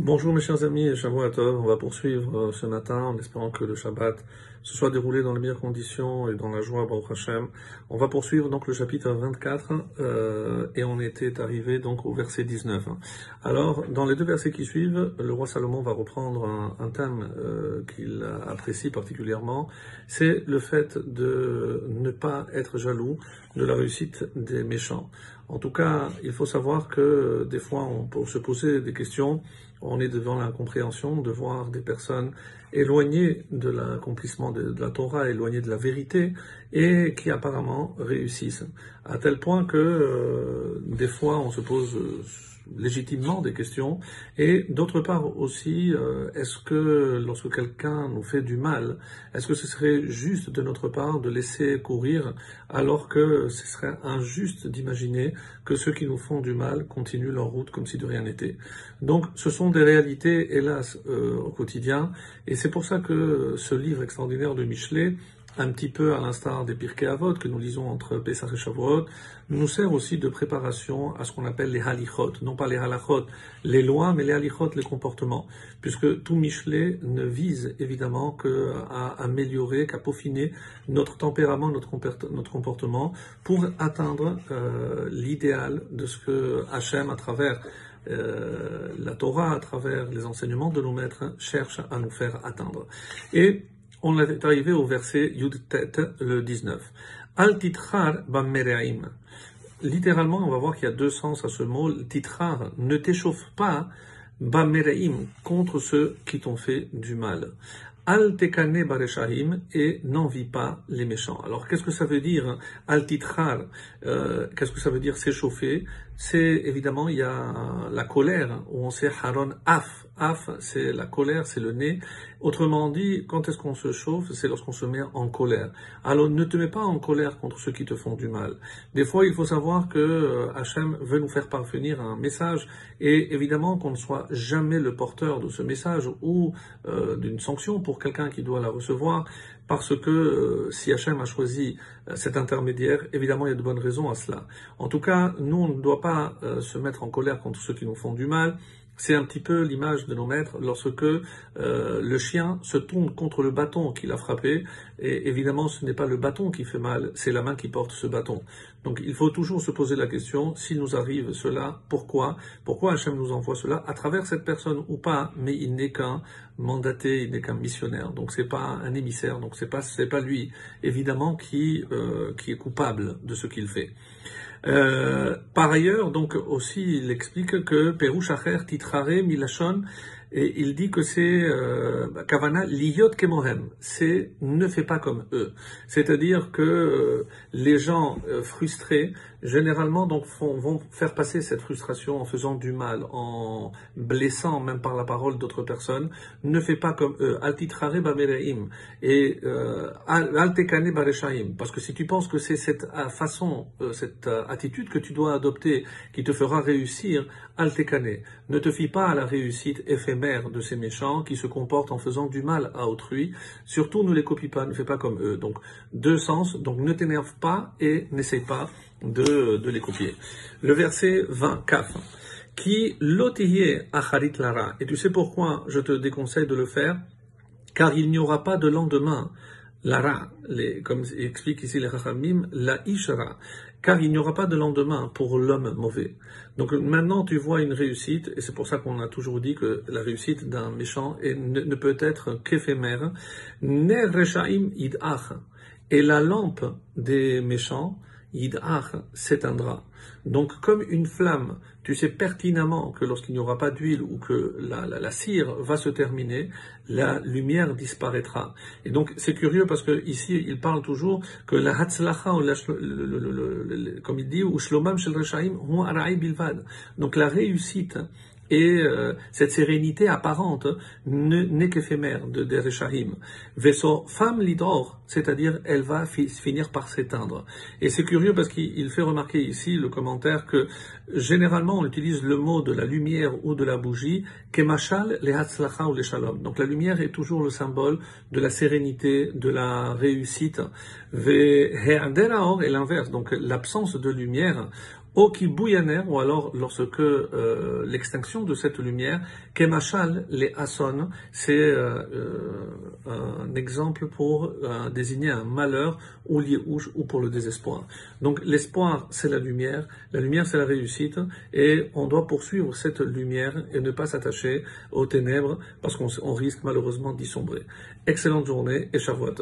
Bonjour mes chers amis et Tov, on va poursuivre euh, ce matin en espérant que le Shabbat se soit déroulé dans les meilleures conditions et dans la joie, Baruch Hashem. On va poursuivre donc le chapitre 24 euh, et on était arrivé donc au verset 19. Alors, dans les deux versets qui suivent, le roi Salomon va reprendre un, thème euh, qu'il apprécie particulièrement, c'est le fait de ne pas être jaloux de la réussite des méchants. En tout cas, il faut savoir que des fois, on peut se poser des questions on est devant l'incompréhension de voir des personnes éloignées de l'accomplissement de, la Torah, éloignées de la vérité, et qui apparemment réussissent. À tel point que euh, des fois on se pose légitimement des questions, et d'autre part aussi, euh, est-ce que lorsque quelqu'un nous fait du mal, est-ce que ce serait juste de notre part de laisser courir alors que ce serait injuste d'imaginer que ceux qui nous font du mal continuent leur route comme si de rien n'était? Donc ce sont des réalités, hélas, euh, au quotidien, et c'est pour ça que ce livre extraordinaire de Michelet un petit peu à l'instar des Pirkei Avot que nous lisons entre Pesach et Shavuot, nous sert aussi de préparation à ce qu'on appelle les halichot, non pas les halachot, les lois, mais les halichot, les comportements, puisque tout Michelet ne vise évidemment qu'à améliorer, qu'à peaufiner notre tempérament, notre, comportement, pour atteindre euh, l'idéal de ce que Hachem, à travers euh, la Torah, à travers les enseignements de nos maîtres, cherche à nous faire atteindre. Et on est arrivé au verset Yud le 19. Al titrar bammereim. Littéralement, on va voir qu'il y a deux sens à ce mot. Titrar, ne t'échauffe pas bammereim contre ceux qui t'ont fait du mal. Al tekane bareshahim et n'envie pas les méchants. Alors qu'est-ce que ça veut dire hein? Al titrar, euh, qu'est-ce que ça veut dire s'échauffer? C'est évidemment il y a la colère où on sait haron af. Af c'est la colère, c'est le nez. Autrement dit, quand est-ce qu'on se chauffe? C'est lorsqu'on se met en colère. Alors ne te mets pas en colère contre ceux qui te font du mal. Des fois il faut savoir que euh, Hachem veut nous faire parvenir un message et évidemment qu'on ne soit jamais le porteur de ce message ou euh, d'une sanction pour quelqu'un qui doit la recevoir, parce que euh, si Hachem a choisi euh, cet intermédiaire, évidemment il y a de bonnes raisons à cela. En tout cas, nous on ne doit pas euh, se mettre en colère contre ceux qui nous font du mal, c'est un petit peu l'image de nos maîtres lorsque euh, le chien se tourne contre le bâton qu'il a frappé. Et évidemment, ce n'est pas le bâton qui fait mal, c'est la main qui porte ce bâton. Donc il faut toujours se poser la question, s'il nous arrive cela, pourquoi? Pourquoi Hachem nous envoie cela à travers cette personne ou pas? Mais il n'est qu'un mandaté, il n'est qu'un missionnaire. Donc c'est pas un émissaire, donc c'est pas, c'est pas lui, évidemment, qui, euh, qui est coupable de ce qu'il fait. Euh, par ailleurs, donc aussi, il explique que Perouche Acher Titrare Milachon et il dit que c'est euh, Kavana liyot kemohem, c'est ne fais pas comme eux. C'est-à-dire que euh, les gens euh, frustrés généralement donc vont faire passer cette frustration en faisant du mal, en blessant même par la parole d'autres personnes. Ne fais pas comme eux. Altitrare bamereim et altekane bareshaim. Parce que si tu penses que c'est cette façon, cette attitude que tu dois adopter qui te fera réussir, altekane. Ne te fie pas à la réussite éphémère de ces méchants qui se comportent en faisant du mal à autrui. Surtout, ne les copie pas, ne fais pas comme eux. Donc, deux sens. Donc, ne t'énerve pas et n'essaye pas de, les copier. Le verset 20, kaf. Qui lotiye acharit lara. Et tu sais pourquoi je te déconseille de le faire? Car il n'y aura pas de lendemain. Lara, comme explique ici les Rachamim, la ishara car il n'y aura pas de lendemain pour l'homme mauvais. Donc maintenant tu vois une réussite, et c'est pour ça qu'on a toujours dit que la réussite d'un méchant ne, peut être qu'éphémère. Ne reshaim idach, et la lampe des méchants Yid'ach s'éteindra. Donc, comme une flamme, tu sais pertinemment que lorsqu'il n'y aura pas d'huile ou que la, cire va se terminer, la lumière disparaîtra. Et donc, c'est curieux parce que ici, il parle toujours que la hatzlacha, comme il dit, ou shlomam shel bilvad. Donc, la réussite et euh, cette sérénité apparente n'est qu'éphémère de Dereshahim. Vaisseau femme lidor, c'est-à-dire elle va finir par s'éteindre. Et c'est curieux parce qu'il fait remarquer ici le commentaire que généralement on utilise le mot de la lumière ou de la bougie, kemachal le hatzlacha ou le shalom. Donc la lumière est toujours le symbole de la sérénité, de la réussite. Ve et l'inverse, donc l'absence de lumière Oki Bouyaner, ou alors lorsque euh, l'extinction de cette lumière, Kemachal, les Hasson, c'est euh, euh, un exemple pour désigner un malheur ou liéouche ou pour le désespoir. Donc l'espoir, c'est la lumière, la lumière, c'est la réussite, et on doit poursuivre cette lumière et ne pas s'attacher aux ténèbres parce qu'on risque malheureusement d'y sombrer. Excellente journée et Shavuot